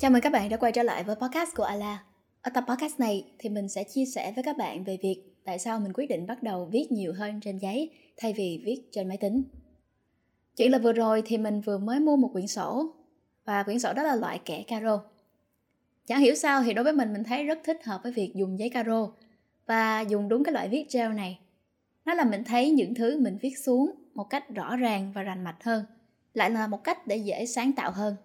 Chào mừng các bạn đã quay trở lại với podcast của Ala. Ở tập podcast này thì mình sẽ chia sẻ với các bạn về việc tại sao mình quyết định bắt đầu viết nhiều hơn trên giấy thay vì viết trên máy tính. Chuyện là vừa rồi thì mình vừa mới mua một quyển sổ và quyển sổ đó là loại kẻ caro. Chẳng hiểu sao thì đối với mình mình thấy rất thích hợp với việc dùng giấy caro và dùng đúng cái loại viết gel này. Nó làm mình thấy những thứ mình viết xuống một cách rõ ràng và rành mạch hơn, lại là một cách để dễ sáng tạo hơn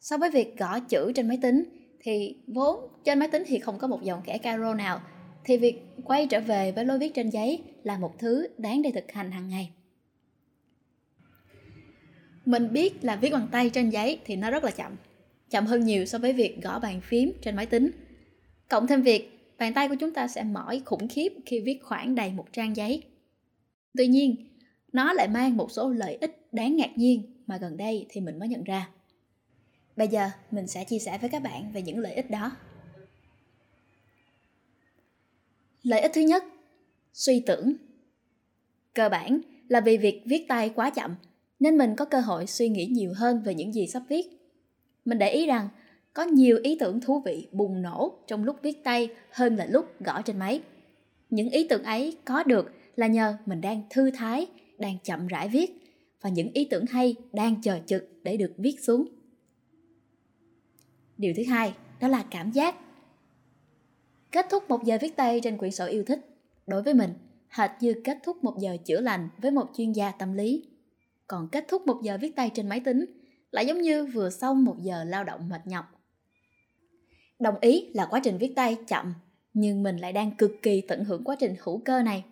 so với việc gõ chữ trên máy tính, thì vốn trên máy tính thì không có một dòng kẻ caro nào, thì việc quay trở về với lối viết trên giấy là một thứ đáng để thực hành hàng ngày. Mình biết là viết bằng tay trên giấy thì nó rất là chậm chậm hơn nhiều so với việc gõ bàn phím trên máy tính. Cộng thêm việc, bàn tay của chúng ta sẽ mỏi khủng khiếp khi viết khoảng đầy một trang giấy. Tuy nhiên, nó lại mang một số lợi ích đáng ngạc nhiên mà gần đây thì mình mới nhận ra. Bây giờ mình sẽ chia sẻ với các bạn về những lợi ích đó. Lợi ích thứ nhất, suy tưởng. Cơ bản là vì việc viết tay quá chậm nên mình có cơ hội suy nghĩ nhiều hơn về những gì sắp viết. Mình để ý rằng có nhiều ý tưởng thú vị bùng nổ trong lúc viết tay hơn là lúc gõ trên máy. Những ý tưởng ấy có được là nhờ mình đang thư thái, đang chậm rãi viết và những ý tưởng hay đang chờ trực để được viết xuống điều thứ hai, đó là cảm giác. Kết thúc một giờ viết tay trên quyển sổ yêu thích, đối với mình, hệt như kết thúc một giờ chữa lành với một chuyên gia tâm lý. Còn kết thúc một giờ viết tay trên máy tính lại giống như vừa xong một giờ lao động mệt nhọc. Đồng ý là quá trình viết tay chậm, nhưng mình lại đang cực kỳ tận hưởng quá trình hữu cơ này.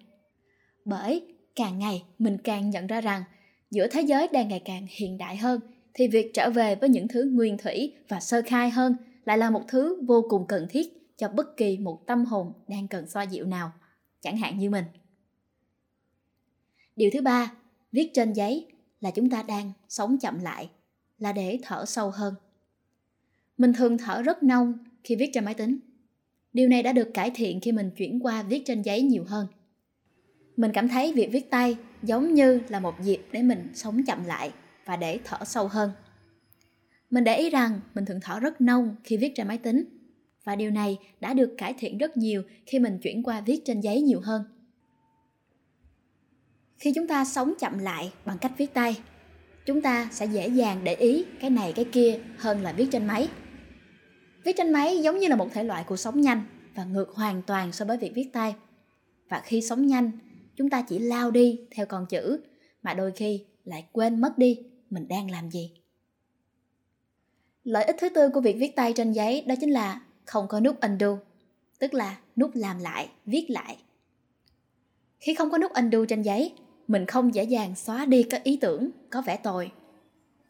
Bởi càng ngày mình càng nhận ra rằng giữa thế giới đang ngày càng hiện đại hơn thì việc trở về với những thứ nguyên thủy và sơ khai hơn lại là một thứ vô cùng cần thiết cho bất kỳ một tâm hồn đang cần xoa dịu nào, chẳng hạn như mình. Điều thứ ba, viết trên giấy là chúng ta đang sống chậm lại, là để thở sâu hơn. Mình thường thở rất nông khi viết trên máy tính. Điều này đã được cải thiện khi mình chuyển qua viết trên giấy nhiều hơn. Mình cảm thấy việc viết tay giống như là một dịp để mình sống chậm lại và để thở sâu hơn. Mình để ý rằng mình thường thở rất nông khi viết trên máy tính và điều này đã được cải thiện rất nhiều khi mình chuyển qua viết trên giấy nhiều hơn. Khi chúng ta sống chậm lại bằng cách viết tay, chúng ta sẽ dễ dàng để ý cái này cái kia hơn là viết trên máy. Viết trên máy giống như là một thể loại cuộc sống nhanh và ngược hoàn toàn so với việc viết tay. Và khi sống nhanh, chúng ta chỉ lao đi theo con chữ mà đôi khi lại quên mất đi mình đang làm gì? Lợi ích thứ tư của việc viết tay trên giấy đó chính là không có nút undo, tức là nút làm lại, viết lại. Khi không có nút undo trên giấy, mình không dễ dàng xóa đi các ý tưởng có vẻ tồi.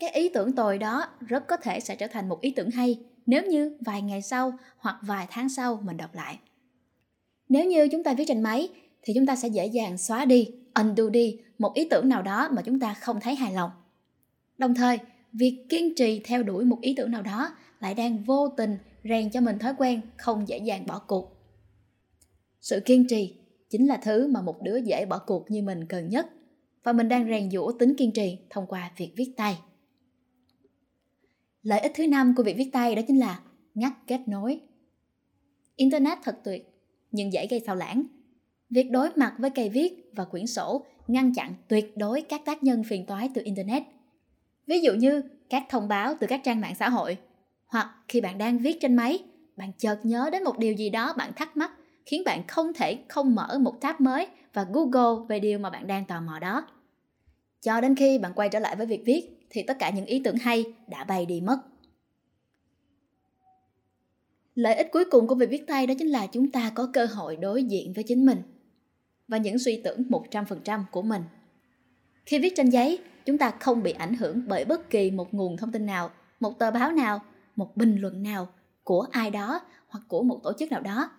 Cái ý tưởng tồi đó rất có thể sẽ trở thành một ý tưởng hay nếu như vài ngày sau hoặc vài tháng sau mình đọc lại. Nếu như chúng ta viết trên máy thì chúng ta sẽ dễ dàng xóa đi, undo đi một ý tưởng nào đó mà chúng ta không thấy hài lòng. Đồng thời, việc kiên trì theo đuổi một ý tưởng nào đó lại đang vô tình rèn cho mình thói quen không dễ dàng bỏ cuộc. Sự kiên trì chính là thứ mà một đứa dễ bỏ cuộc như mình cần nhất và mình đang rèn giũa tính kiên trì thông qua việc viết tay. Lợi ích thứ năm của việc viết tay đó chính là ngắt kết nối. Internet thật tuyệt, nhưng dễ gây sao lãng. Việc đối mặt với cây viết và quyển sổ ngăn chặn tuyệt đối các tác nhân phiền toái từ Internet – Ví dụ như các thông báo từ các trang mạng xã hội hoặc khi bạn đang viết trên máy, bạn chợt nhớ đến một điều gì đó bạn thắc mắc khiến bạn không thể không mở một tab mới và Google về điều mà bạn đang tò mò đó. Cho đến khi bạn quay trở lại với việc viết thì tất cả những ý tưởng hay đã bay đi mất. Lợi ích cuối cùng của việc viết tay đó chính là chúng ta có cơ hội đối diện với chính mình và những suy tưởng 100% của mình. Khi viết trên giấy, chúng ta không bị ảnh hưởng bởi bất kỳ một nguồn thông tin nào, một tờ báo nào, một bình luận nào của ai đó hoặc của một tổ chức nào đó.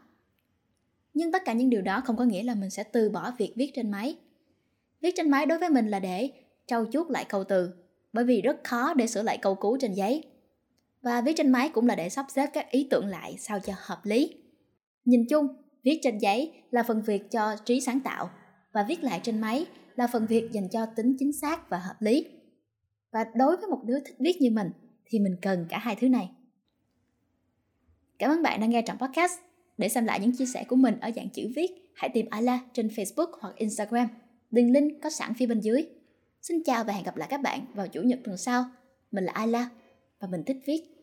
Nhưng tất cả những điều đó không có nghĩa là mình sẽ từ bỏ việc viết trên máy. Viết trên máy đối với mình là để trau chuốt lại câu từ, bởi vì rất khó để sửa lại câu cú trên giấy. Và viết trên máy cũng là để sắp xếp các ý tưởng lại sao cho hợp lý. Nhìn chung, viết trên giấy là phần việc cho trí sáng tạo và viết lại trên máy là phần việc dành cho tính chính xác và hợp lý. Và đối với một đứa thích viết như mình thì mình cần cả hai thứ này. Cảm ơn bạn đã nghe trọng podcast. Để xem lại những chia sẻ của mình ở dạng chữ viết, hãy tìm ala trên Facebook hoặc Instagram. Đường link có sẵn phía bên dưới. Xin chào và hẹn gặp lại các bạn vào Chủ nhật tuần sau. Mình là ala và mình thích viết.